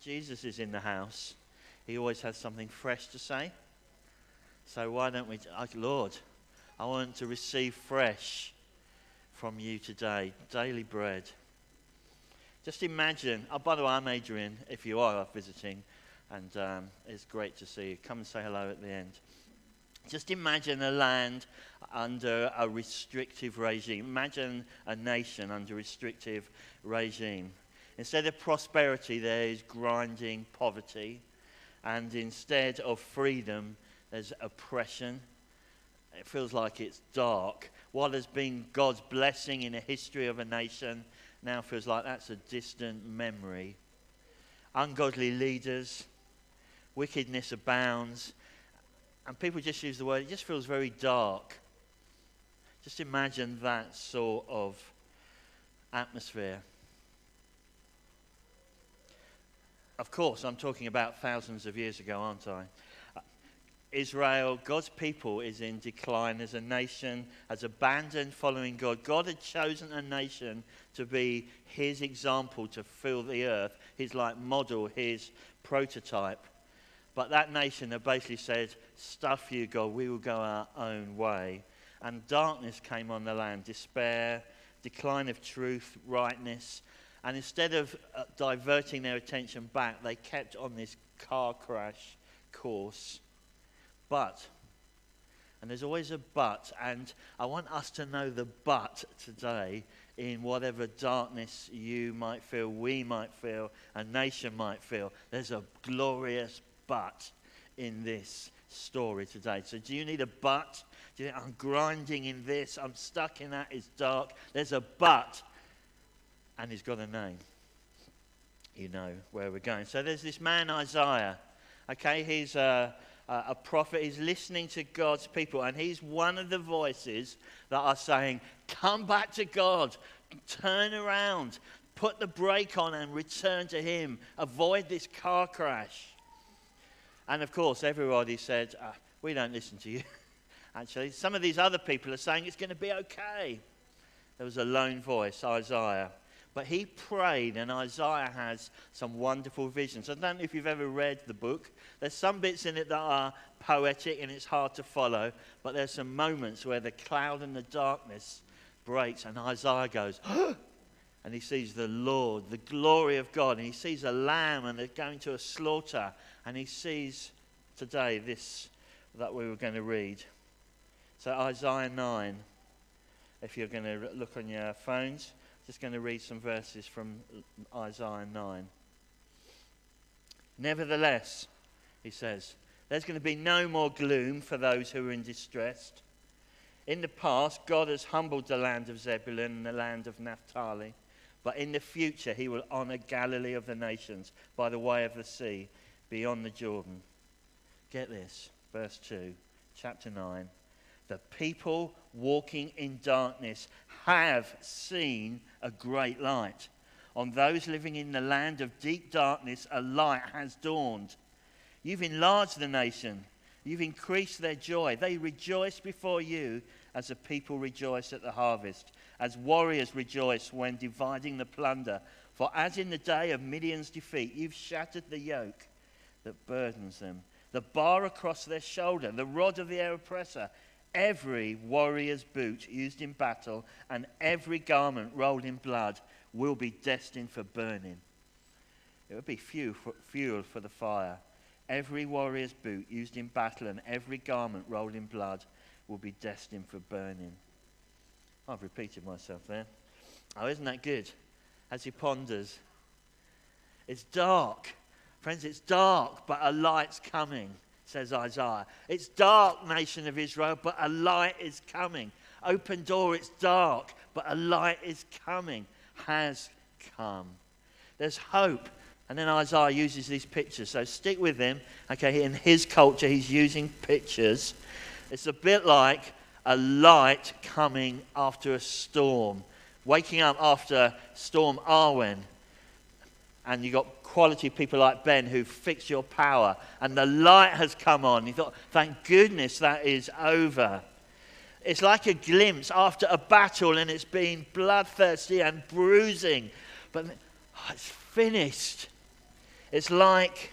Jesus is in the house, he always has something fresh to say. So why don't we, Lord, I want to receive fresh from you today, daily bread. Just imagine, oh, by the way, I'm Adrian, if you are visiting, and um, it's great to see you. Come and say hello at the end. Just imagine a land under a restrictive regime. Imagine a nation under restrictive regime. Instead of prosperity, there is grinding poverty. And instead of freedom, there's oppression. It feels like it's dark. What has been God's blessing in the history of a nation now feels like that's a distant memory. Ungodly leaders, wickedness abounds, and people just use the word, it just feels very dark. Just imagine that sort of atmosphere. Of course, I'm talking about thousands of years ago, aren't I? Israel, God's people, is in decline as a nation, has abandoned following God. God had chosen a nation to be his example to fill the earth, his like model, his prototype. But that nation had basically said, Stuff you, God, we will go our own way. And darkness came on the land, despair, decline of truth, rightness, and instead of uh, diverting their attention back, they kept on this car crash course. But, and there's always a but, and I want us to know the but today in whatever darkness you might feel, we might feel, a nation might feel. There's a glorious but in this story today. So, do you need a but? Do you think I'm grinding in this? I'm stuck in that. It's dark. There's a but and he's got a name. You know where we're going. So there's this man, Isaiah. Okay, he's a, a prophet. He's listening to God's people, and he's one of the voices that are saying, Come back to God, turn around, put the brake on, and return to Him. Avoid this car crash. And of course, everybody said, uh, We don't listen to you. Actually, some of these other people are saying it's going to be okay. There was a lone voice, Isaiah. But he prayed, and Isaiah has some wonderful visions. I don't know if you've ever read the book. There's some bits in it that are poetic and it's hard to follow, but there's some moments where the cloud and the darkness breaks, and Isaiah goes, and he sees the Lord, the glory of God, and he sees a lamb, and they're going to a slaughter, and he sees today this that we were going to read. So, Isaiah 9, if you're going to look on your phones. Just going to read some verses from Isaiah 9. Nevertheless, he says, there's going to be no more gloom for those who are in distress. In the past, God has humbled the land of Zebulun and the land of Naphtali. But in the future, he will honor Galilee of the nations by the way of the sea beyond the Jordan. Get this, verse 2, chapter 9. The people walking in darkness have seen a great light. On those living in the land of deep darkness, a light has dawned. You've enlarged the nation, you've increased their joy. They rejoice before you as a people rejoice at the harvest, as warriors rejoice when dividing the plunder. For as in the day of Midian's defeat, you've shattered the yoke that burdens them, the bar across their shoulder, the rod of the oppressor every warrior's boot used in battle and every garment rolled in blood will be destined for burning. It will be fuel for, fuel for the fire. Every warrior's boot used in battle and every garment rolled in blood will be destined for burning. I've repeated myself there. Oh, isn't that good? As he ponders. It's dark. Friends, it's dark, but a light's coming says Isaiah. It's dark, nation of Israel, but a light is coming. Open door, it's dark, but a light is coming, has come. There's hope. And then Isaiah uses these pictures. So stick with him. Okay, in his culture, he's using pictures. It's a bit like a light coming after a storm. Waking up after Storm Arwen. And you got quality people like Ben who fix your power, and the light has come on. You thought, thank goodness that is over. It's like a glimpse after a battle, and it's been bloodthirsty and bruising, but oh, it's finished. It's like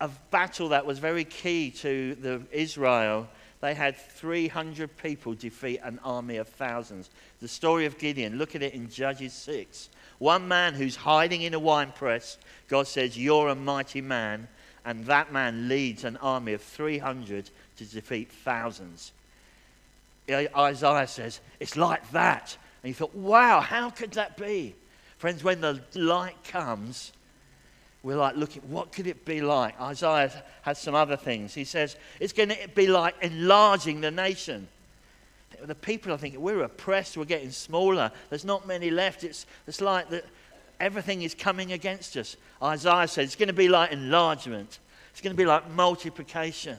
a battle that was very key to the Israel. They had 300 people defeat an army of thousands. The story of Gideon, look at it in Judges 6. One man who's hiding in a wine press, God says, You're a mighty man. And that man leads an army of 300 to defeat thousands. Isaiah says, It's like that. And you thought, Wow, how could that be? Friends, when the light comes, we're like looking, what could it be like? Isaiah has some other things. He says, It's going to be like enlarging the nation. The people, I think, we're oppressed, we're getting smaller. There's not many left. It's, it's like that everything is coming against us. Isaiah says it's going to be like enlargement, it's going to be like multiplication.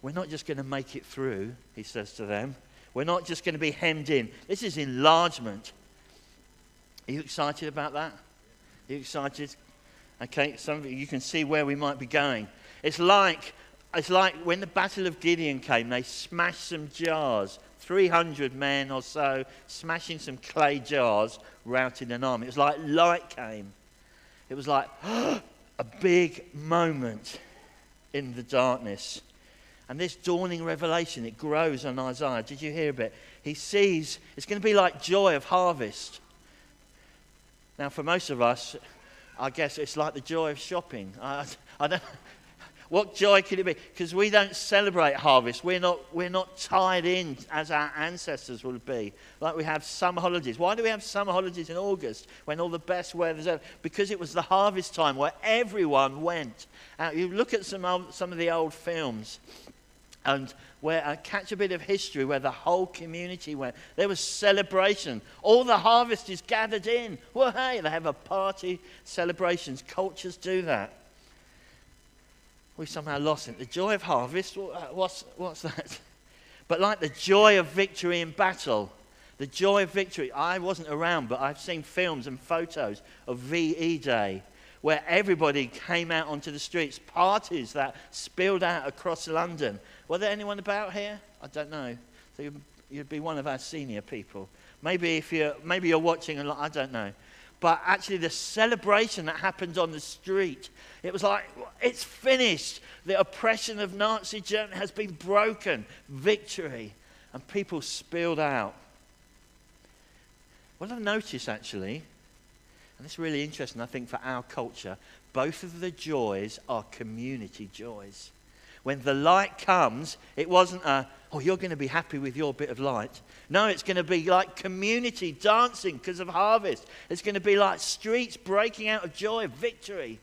We're not just going to make it through, he says to them. We're not just going to be hemmed in. This is enlargement. Are you excited about that? You excited? Okay, some of you, you can see where we might be going. It's like, it's like when the Battle of Gideon came, they smashed some jars 300 men or so smashing some clay jars, routing an army. It was like light came. It was like a big moment in the darkness. And this dawning revelation, it grows on Isaiah. Did you hear a bit? He sees it's going to be like joy of harvest. Now, for most of us, I guess it's like the joy of shopping. I, I don't, what joy could it be? Because we don't celebrate harvest. We're not, we're not tied in as our ancestors would be. Like we have summer holidays. Why do we have summer holidays in August when all the best weather's over? Because it was the harvest time where everyone went. Uh, you look at some, some of the old films and where uh, catch a bit of history where the whole community went. There was celebration. All the harvest is gathered in. Well, hey, they have a party, celebrations. Cultures do that we somehow lost it. The joy of harvest, uh, what's, what's that? But like the joy of victory in battle, the joy of victory. I wasn't around, but I've seen films and photos of VE Day where everybody came out onto the streets, parties that spilled out across London. Were there anyone about here? I don't know. So you'd be one of our senior people. Maybe if you're, maybe you're watching a lot, I don't know but actually the celebration that happened on the street. It was like, it's finished. The oppression of Nazi Germany has been broken. Victory. And people spilled out. What I've noticed actually, and it's really interesting, I think, for our culture, both of the joys are community joys. When the light comes, it wasn't a, oh, you're going to be happy with your bit of light. No, it's going to be like community dancing because of harvest. It's going to be like streets breaking out of joy, victory.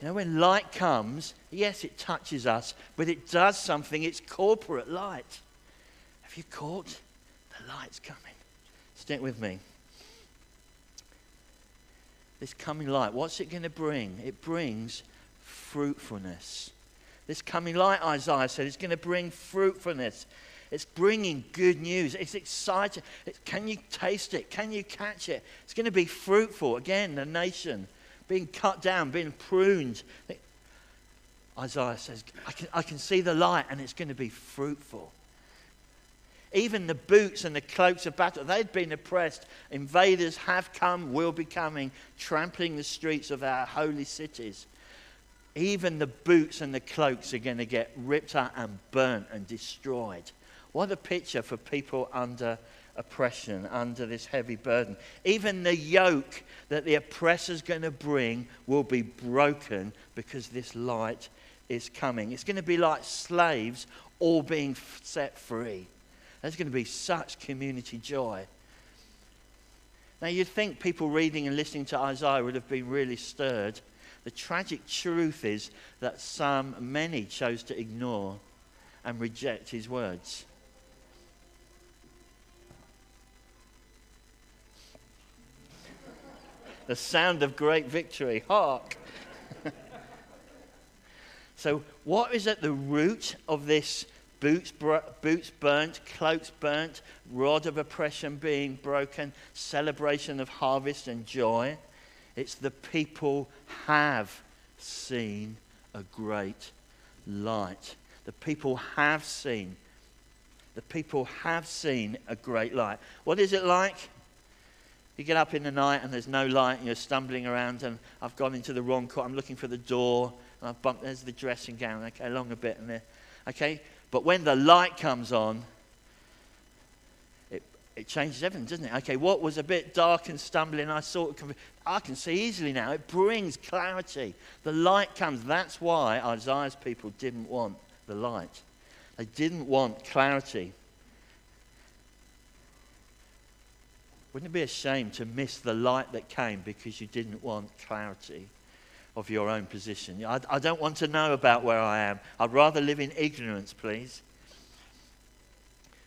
You know, when light comes, yes, it touches us, but it does something. It's corporate light. Have you caught? The light's coming. Stick with me. This coming light, what's it going to bring? It brings fruitfulness. This coming light, Isaiah said, is going to bring fruitfulness. It's bringing good news. It's exciting. It, can you taste it? Can you catch it? It's going to be fruitful. Again, the nation being cut down, being pruned. Isaiah says, I can, I can see the light and it's going to be fruitful. Even the boots and the cloaks of battle, they'd been oppressed. Invaders have come, will be coming, trampling the streets of our holy cities even the boots and the cloaks are going to get ripped out and burnt and destroyed. What a picture for people under oppression, under this heavy burden. Even the yoke that the oppressor's going to bring will be broken because this light is coming. It's going to be like slaves all being set free. There's going to be such community joy. Now, you'd think people reading and listening to Isaiah would have been really stirred the tragic truth is that some, many, chose to ignore and reject his words. the sound of great victory. Hark! so, what is at the root of this boots, boots burnt, cloaks burnt, rod of oppression being broken, celebration of harvest and joy? It's the people have seen a great light. The people have seen. The people have seen a great light. What is it like? You get up in the night and there's no light and you're stumbling around and I've gone into the wrong court. I'm looking for the door and I've bumped, there's the dressing gown. Okay, along a bit and there. Okay, but when the light comes on, it, it changes everything, doesn't it? Okay, what was a bit dark and stumbling, I saw it, I can see easily now. It brings clarity. The light comes. That's why Isaiah's people didn't want the light. They didn't want clarity. Wouldn't it be a shame to miss the light that came because you didn't want clarity of your own position? I, I don't want to know about where I am. I'd rather live in ignorance, please.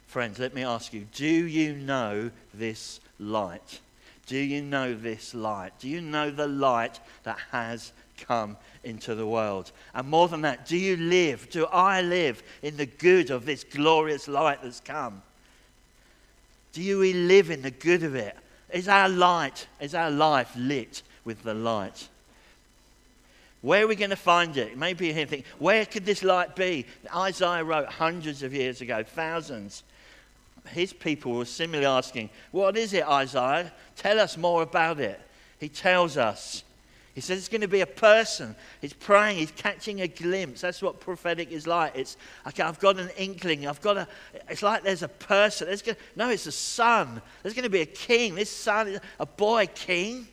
Friends, let me ask you do you know this light? Do you know this light? Do you know the light that has come into the world? And more than that, do you live, do I live in the good of this glorious light that's come? Do we live in the good of it? Is our light, is our life lit with the light? Where are we going to find it? Maybe you think, where could this light be? Isaiah wrote hundreds of years ago, thousands. His people were similarly asking, What is it, Isaiah? Tell us more about it. He tells us. He says it's going to be a person. He's praying, he's catching a glimpse. That's what prophetic is like. It's okay, I've got an inkling. I've got a it's like there's a person. There's going, no, it's a son. There's going to be a king. This son a boy king.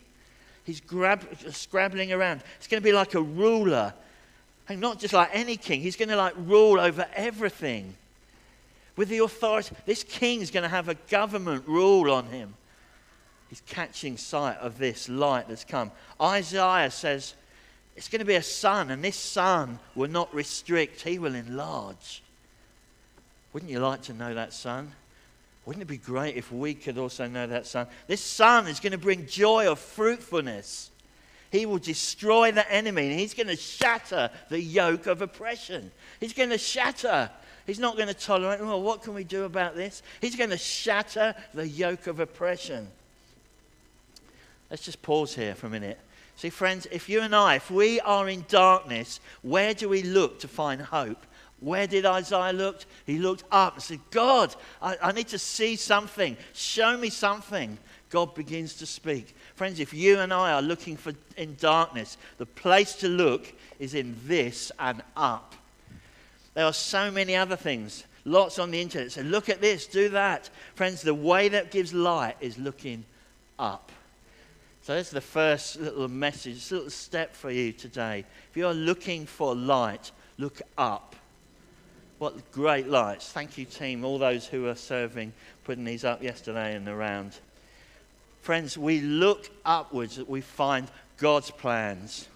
He's grab, scrabbling around. It's going to be like a ruler. And not just like any king. He's going to like rule over everything. With the authority. This king is going to have a government rule on him. He's catching sight of this light that's come. Isaiah says it's going to be a son, and this son will not restrict, he will enlarge. Wouldn't you like to know that son? Wouldn't it be great if we could also know that son? This son is going to bring joy of fruitfulness. He will destroy the enemy and he's going to shatter the yoke of oppression. He's going to shatter. He's not going to tolerate, well, what can we do about this? He's going to shatter the yoke of oppression. Let's just pause here for a minute. See, friends, if you and I, if we are in darkness, where do we look to find hope? Where did Isaiah look? He looked up and said, God, I, I, need to see something. Show me something. God begins to speak. Friends, if you and I are looking for in darkness, the place to look is in this and up. There are so many other things. Lots on the internet say, look at this, do that. Friends, the way that gives light is looking up. So that's the first little message, little step for you today. If you're looking for light, look up. What great lights. Thank you, team, all those who are serving, putting these up yesterday and around. Friends, we look upwards that we find God's plans.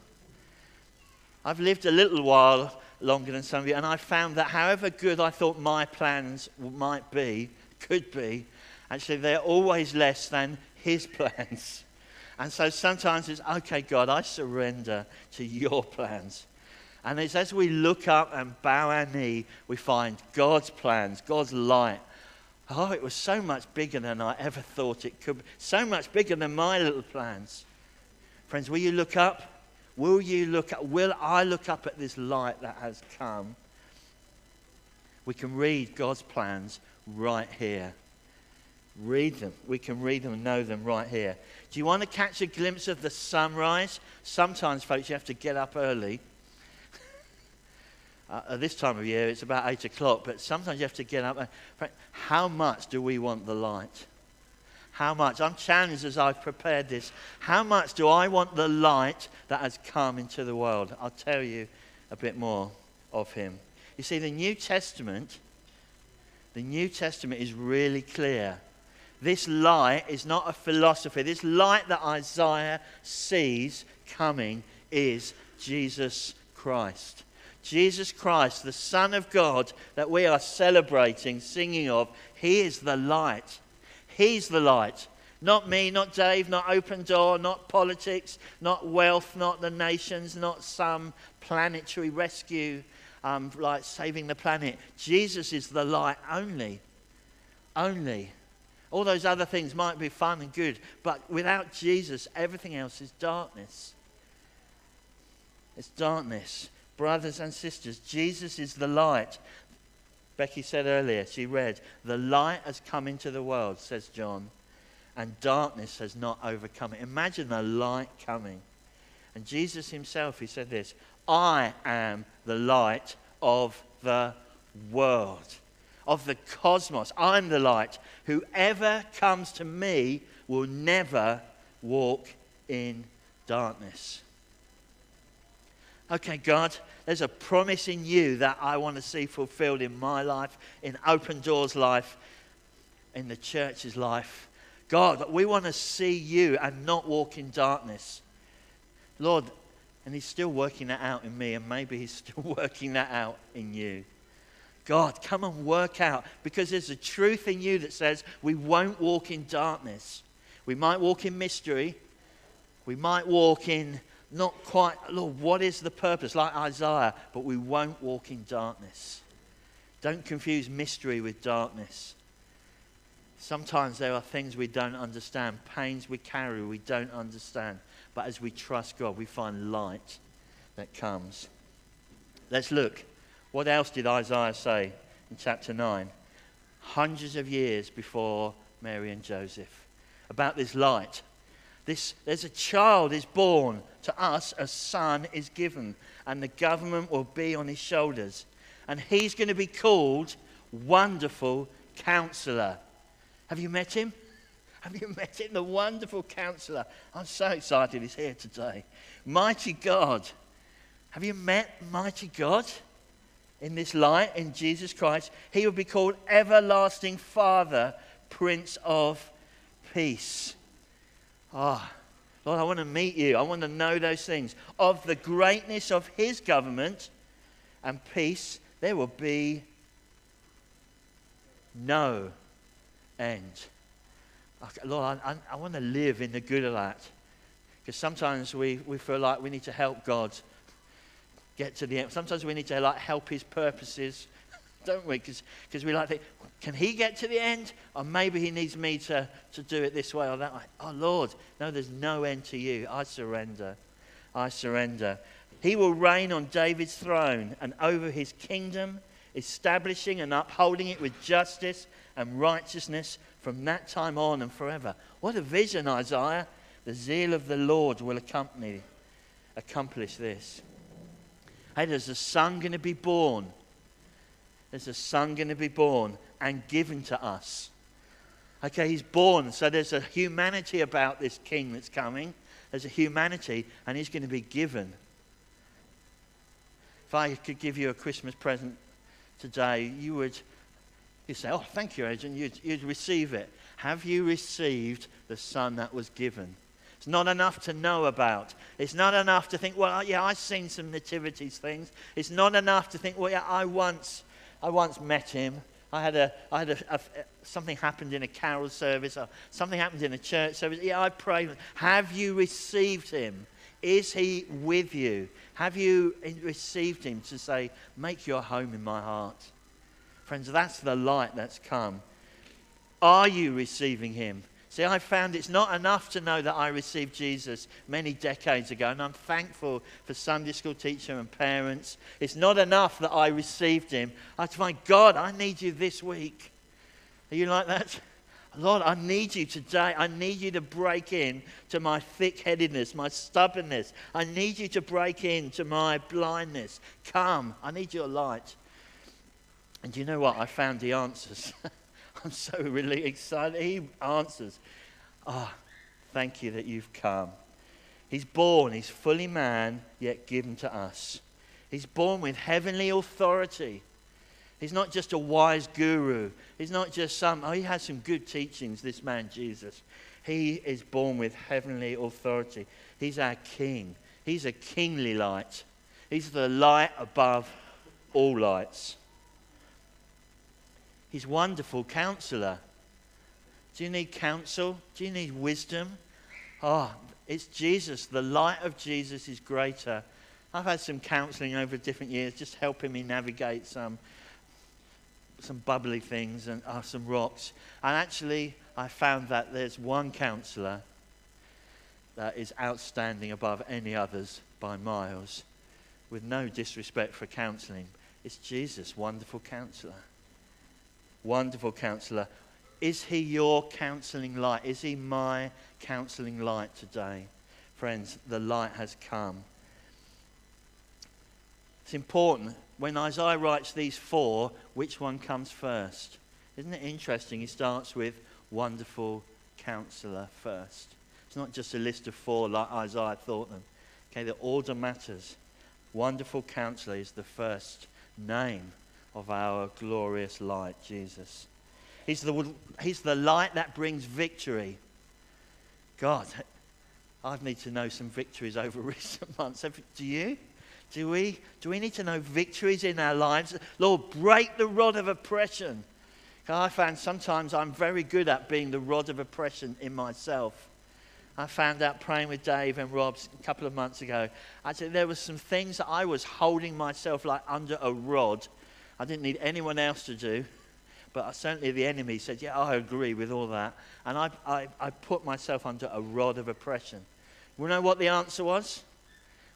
I've lived a little while longer than some of you, and I found that however good I thought my plans might be, could be, actually they're always less than His plans. And so sometimes it's, okay, God, I surrender to your plans. And it's as we look up and bow our knee, we find God's plans, God's light. Oh, it was so much bigger than I ever thought it could be. So much bigger than my little plans. Friends, will you look up? Will you look up? Will I look up at this light that has come? We can read God's plans right here. Read them. We can read them and know them right here. Do you want to catch a glimpse of the sunrise? Sometimes, folks, you have to get up early. Uh, at this time of year, it's about 8 o'clock, but sometimes you have to get up. And, How much do we want the light? How much? I'm challenged as I've prepared this. How much do I want the light that has come into the world? I'll tell you a bit more of him. You see, the New Testament, the New Testament is really clear this light is not a philosophy. This light that Isaiah sees coming is Jesus Christ. Jesus Christ, the Son of God that we are celebrating, singing of, He is the light. He's the light. Not me, not Dave, not Open Door, not politics, not wealth, not the nations, not some planetary rescue um, like saving the planet. Jesus is the light only. Only. All those other things might be fun and good, but without Jesus, everything else is darkness. It's darkness. Brothers and sisters, Jesus is the light. Becky said earlier, she read, The light has come into the world, says John, and darkness has not overcome it. Imagine the light coming. And Jesus himself, he said this I am the light of the world, of the cosmos. I'm the light. Whoever comes to me will never walk in darkness. Okay, God, there's a promise in you that I want to see fulfilled in my life, in Open Door's life, in the church's life. God, we want to see you and not walk in darkness. Lord, and He's still working that out in me, and maybe He's still working that out in you. God, come and work out because there's a truth in you that says we won't walk in darkness. We might walk in mystery. We might walk in not quite, Lord, what is the purpose? Like Isaiah, but we won't walk in darkness. Don't confuse mystery with darkness. Sometimes there are things we don't understand, pains we carry we don't understand. But as we trust God, we find light that comes. Let's look. What else did Isaiah say in chapter 9? Hundreds of years before Mary and Joseph. About this light. This, there's a child is born to us, a son is given, and the government will be on his shoulders. And he's going to be called Wonderful Counselor. Have you met him? Have you met him? The wonderful counselor. I'm so excited he's here today. Mighty God. Have you met Mighty God? In this light, in Jesus Christ, he will be called Everlasting Father, Prince of Peace. Ah, oh, Lord, I want to meet you. I want to know those things. Of the greatness of his government and peace, there will be no end. Lord, I, I want to live in the good of that. Because sometimes we, we feel like we need to help God get to the end. Sometimes we need to like help his purposes, don't we? Because we like to think, can he get to the end? Or maybe he needs me to, to do it this way or that way. Oh, Lord, no, there's no end to you. I surrender. I surrender. He will reign on David's throne and over his kingdom, establishing and upholding it with justice and righteousness from that time on and forever. What a vision, Isaiah. The zeal of the Lord will accompany, accomplish this. Hey, there's a son going to be born. There's a son going to be born and given to us. Okay, he's born, so there's a humanity about this king that's coming. There's a humanity, and he's going to be given. If I could give you a Christmas present today, you would you say, Oh, thank you, agent. You'd, you'd receive it. Have you received the son that was given? It's not enough to know about. It's not enough to think, well, yeah, I've seen some nativities things. It's not enough to think, well, yeah, I once, I once met him. I had, a, I had a, a, something happened in a carol service or something happened in a church service. Yeah, I prayed. Have you received him? Is he with you? Have you received him to say, make your home in my heart? Friends, that's the light that's come. Are you receiving him? See, I found it's not enough to know that I received Jesus many decades ago, and I'm thankful for Sunday school teacher and parents. It's not enough that I received him. I said, "My God, I need you this week. Are you like that? Lord, I need you today. I need you to break in to my thick headedness, my stubbornness. I need you to break in to my blindness. Come, I need your light. And you know what? I found the answers. I'm so really excited. He answers. Ah, oh, thank you that you've come. He's born, he's fully man, yet given to us. He's born with heavenly authority. He's not just a wise guru. He's not just some, oh, he has some good teachings, this man Jesus. He is born with heavenly authority. He's our king. He's a kingly light. He's the light above all lights. He's wonderful counselor. Do you need counsel? Do you need wisdom? Oh, it's Jesus. The light of Jesus is greater. I've had some counseling over different years, just helping me navigate some, some bubbly things and uh, some rocks. And actually, I found that there's one counselor that is outstanding above any others by miles, with no disrespect for counseling. It's Jesus, wonderful counselor. Wonderful counselor. Is he your counseling light? Is he my counseling light today? Friends, the light has come. It's important when Isaiah writes these four, which one comes first? Isn't it interesting? He starts with wonderful counselor first. It's not just a list of four like Isaiah thought them. Okay, the order matters. Wonderful counselor is the first name of our glorious light, Jesus. He's the, he's the light that brings victory. God, I need to know some victories over recent months. Do you? Do we? Do we need to know victories in our lives? Lord, break the rod of oppression. I found sometimes I'm very good at being the rod of oppression in myself. I found out praying with Dave and Rob a couple of months ago. Actually, there were some things that I was holding myself like under a rod. I didn't need anyone else to do, but certainly the enemy said, Yeah, I agree with all that. And I, I, I put myself under a rod of oppression. You know what the answer was?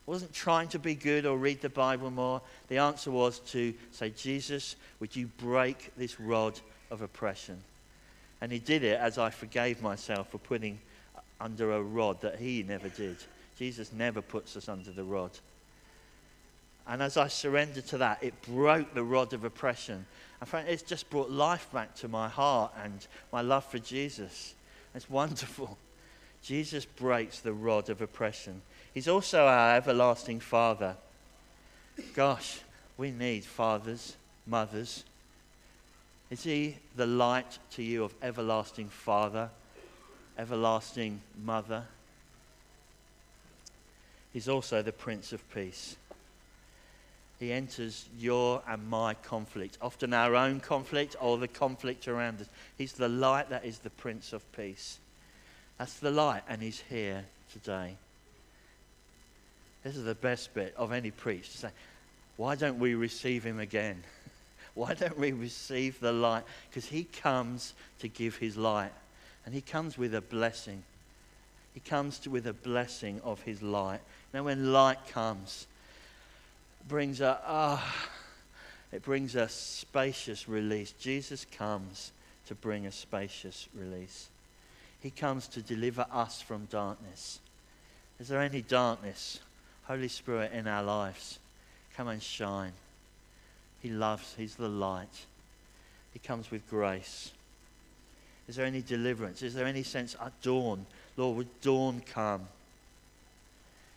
I wasn't trying to be good or read the Bible more. The answer was to say, Jesus, would you break this rod of oppression? And he did it as I forgave myself for putting under a rod that he never did. Jesus never puts us under the rod. And as I surrendered to that, it broke the rod of oppression. And frankly, it's just brought life back to my heart and my love for Jesus. It's wonderful. Jesus breaks the rod of oppression. He's also our everlasting Father. Gosh, we need fathers, mothers. Is He the light to you of everlasting Father? everlasting mother. He's also the Prince of Peace. He enters your and my conflict, often our own conflict or the conflict around us. He's the light that is the Prince of Peace. That's the light, and He's here today. This is the best bit of any preach to say, why don't we receive Him again? why don't we receive the light? Because He comes to give His light. And he comes with a blessing. He comes to, with a blessing of his light. Now, when light comes, brings a, ah, it brings a spacious release. Jesus comes to bring a spacious release. He comes to deliver us from darkness. Is there any darkness, Holy Spirit, in our lives? Come and shine. He loves, He's the light. He comes with grace. Is there any deliverance? Is there any sense at dawn? Lord, would dawn come?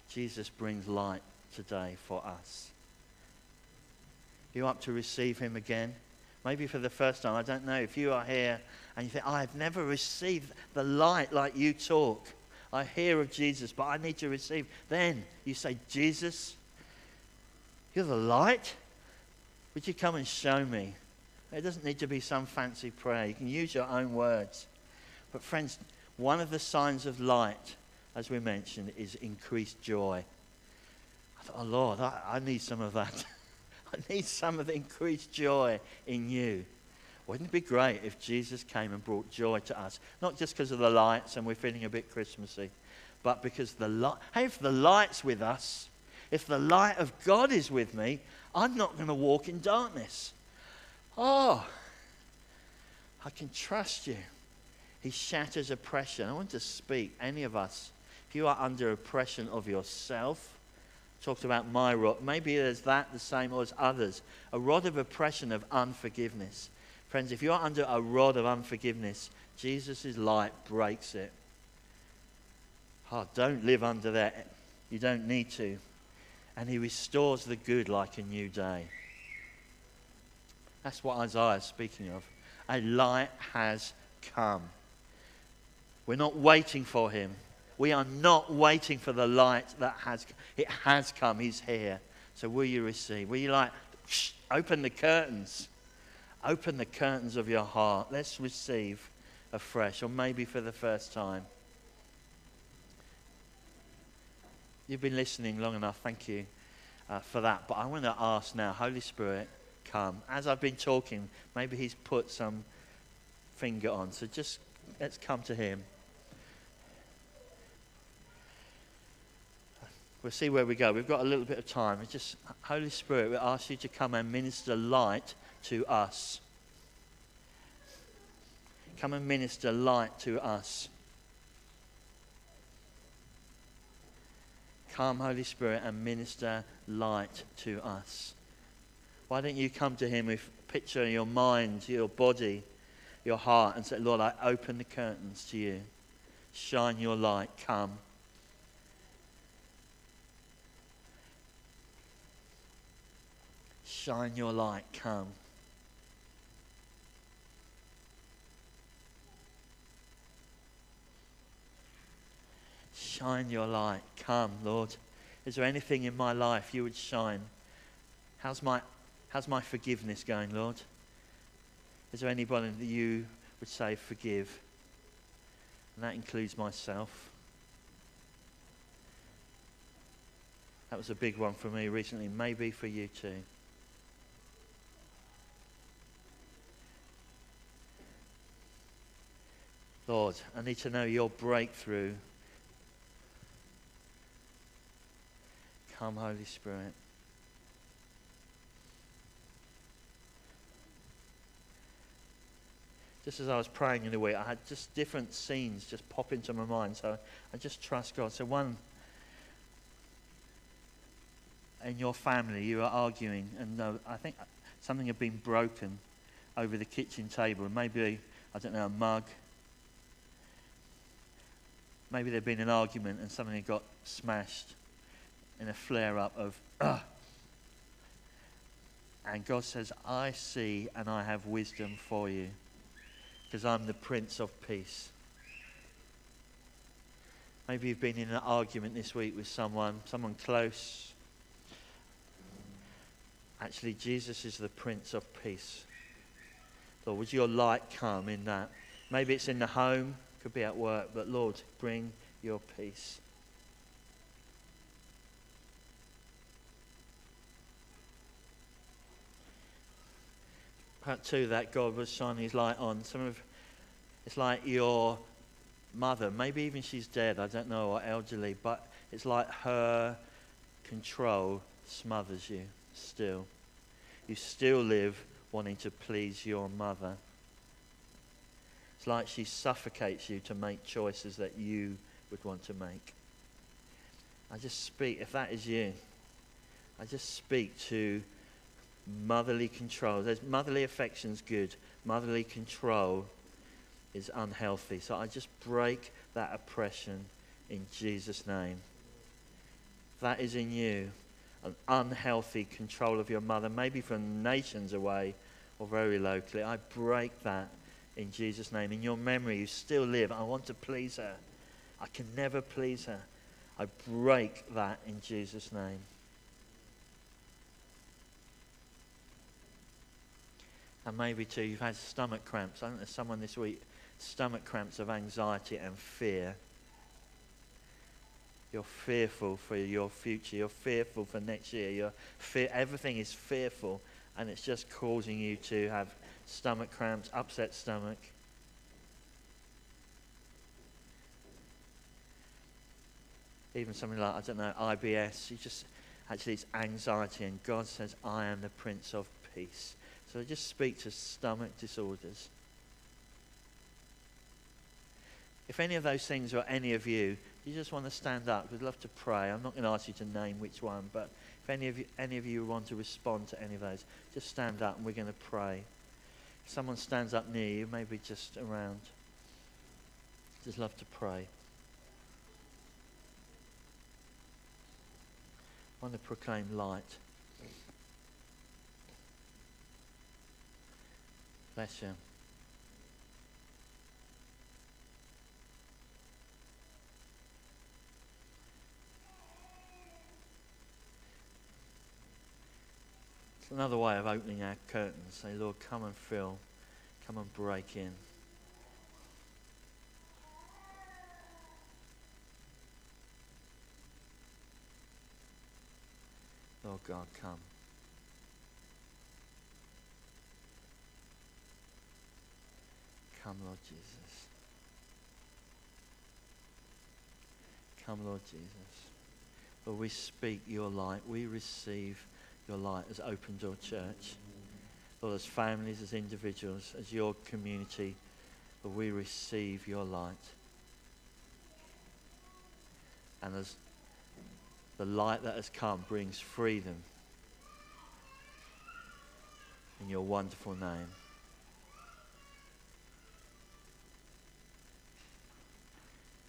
Jesus brings light today for us. You up to receive him again? Maybe for the first time. I don't know. If you are here and you think, I've never received the light like you talk. I hear of Jesus, but I need to receive. Then you say, Jesus, you're the light. Would you come and show me? It doesn't need to be some fancy prayer. You can use your own words. But, friends, one of the signs of light, as we mentioned, is increased joy. I thought, oh, Lord, I, I need some of that. I need some of the increased joy in you. Wouldn't it be great if Jesus came and brought joy to us? Not just because of the lights and we're feeling a bit Christmassy, but because the light. Hey, if the light's with us, if the light of God is with me, I'm not going to walk in darkness. Oh, I can trust you. He shatters oppression. I want to speak, any of us, if you are under oppression of yourself, talked about my rod, maybe there's that the same or as others, a rod of oppression of unforgiveness. Friends, if you're under a rod of unforgiveness, Jesus' light breaks it. Oh, don't live under that. You don't need to. And he restores the good like a new day. That's what Isaiah is speaking of. A light has come. We're not waiting for him. We are not waiting for the light that has it has come. He's here. So will you receive? Will you like shh, open the curtains? Open the curtains of your heart. Let's receive afresh, or maybe for the first time. You've been listening long enough. Thank you uh, for that. But I want to ask now, Holy Spirit, come. As I've been talking, maybe he's put some finger on. So just let's come to him. We'll see where we go. We've got a little bit of time. It's just Holy Spirit, we ask you to come and minister light to us. Come and minister light to us. Come, Holy Spirit, and minister light to us. Why don't you come to Him with a picture in your mind, your body, your heart, and say, Lord, I open the curtains to you. Shine your light. Come. Shine your light. Come. Shine your light. Come, Lord. Is there anything in my life you would shine? How's my, how's my forgiveness going, Lord? Is there anybody that you would say forgive? And that includes myself. That was a big one for me recently, maybe for you too. Lord, I need to know your breakthrough Come, Holy Spirit. Just as I was praying in a way, I had just different scenes just pop into my mind. So I just trust God. So, one, in your family, you are arguing, and uh, I think something had been broken over the kitchen table. Maybe, I don't know, a mug. Maybe there'd been an argument and something got smashed in a flare up of, Ugh. and God says, I see and I have wisdom for you because I'm the Prince of Peace. Maybe you've been in an argument this week with someone, someone close. Actually, Jesus is the Prince of Peace. Lord, would your light come in that? Maybe it's in the home, could be at work, but Lord, bring your peace. part two that God was shining his light on. Some of it's like your mother, maybe even she's dead, I don't know, or elderly, but it's like her control smothers you still. You still live wanting to please your mother. Like she suffocates you to make choices that you would want to make. I just speak, if that is you, I just speak to motherly control. There's motherly affection's good. Motherly control is unhealthy. So I just break that oppression in Jesus' name. That is in you. An unhealthy control of your mother, maybe from nations away or very locally. I break that in Jesus' name. In your memory, you still live. I want to please her. I can never please her. I break that in Jesus' name. And maybe too, you've had stomach cramps. I there's someone this week, stomach cramps of anxiety and fear. You're fearful for your future. You're fearful for next year. You're fear, everything is fearful, and it's just causing you to have stomach cramps, upset stomach. Even something like, I don't know, IBS. You just, actually, it's anxiety, and God says, I am the Prince of Peace. So I just speak to stomach disorders. If any of those things are any of you, you just want to stand up. We'd love to pray. I'm not going to ask you to name which one, but if any of you, any of you want to respond to any of those, just stand up and we're going to pray. Someone stands up near you, maybe just around, just love to pray. I want to proclaim light. Bless you. Another way of opening our curtains. Say, Lord, come and fill. Come and break in. Lord God, come. Come, Lord Jesus. Come, Lord Jesus. Lord, we speak your light. We receive your light as Open Door Church. Lord, as families, as individuals, as your community Lord, we receive your light. And as the light that has come brings freedom in your wonderful name.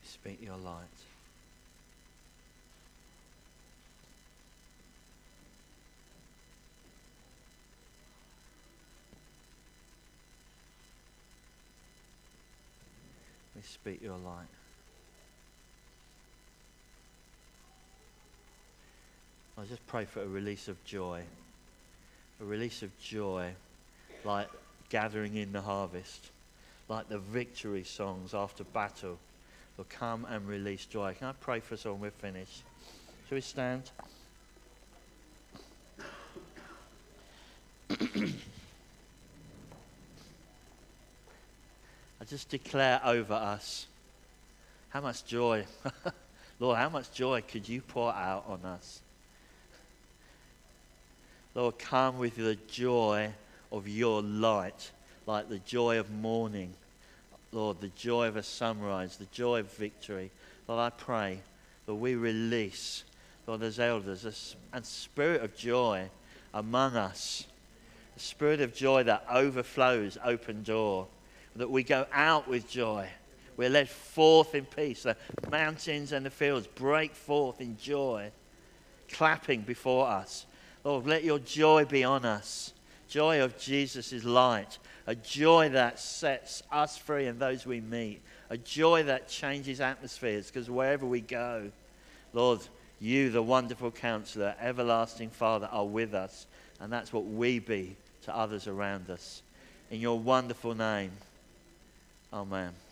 Speak your light. We speak your light. I just pray for a release of joy. A release of joy, like gathering in the harvest, like the victory songs after battle. Will come and release joy. Can I pray for us when we're finished? Shall we stand? Just declare over us how much joy, Lord, how much joy could you pour out on us? Lord, come with the joy of your light, like the joy of morning. Lord, the joy of a sunrise, the joy of victory. Lord, I pray that we release, Lord, as elders, a, spirit of joy among us, a spirit of joy that overflows Open Door, that we go out with joy. We're led forth in peace. The mountains and the fields break forth in joy, clapping before us. Lord, let your joy be on us. Joy of Jesus' light. A joy that sets us free and those we meet. A joy that changes atmospheres because wherever we go, Lord, you, the wonderful counselor, everlasting Father, are with us. And that's what we be to others around us. In your wonderful name, Amen.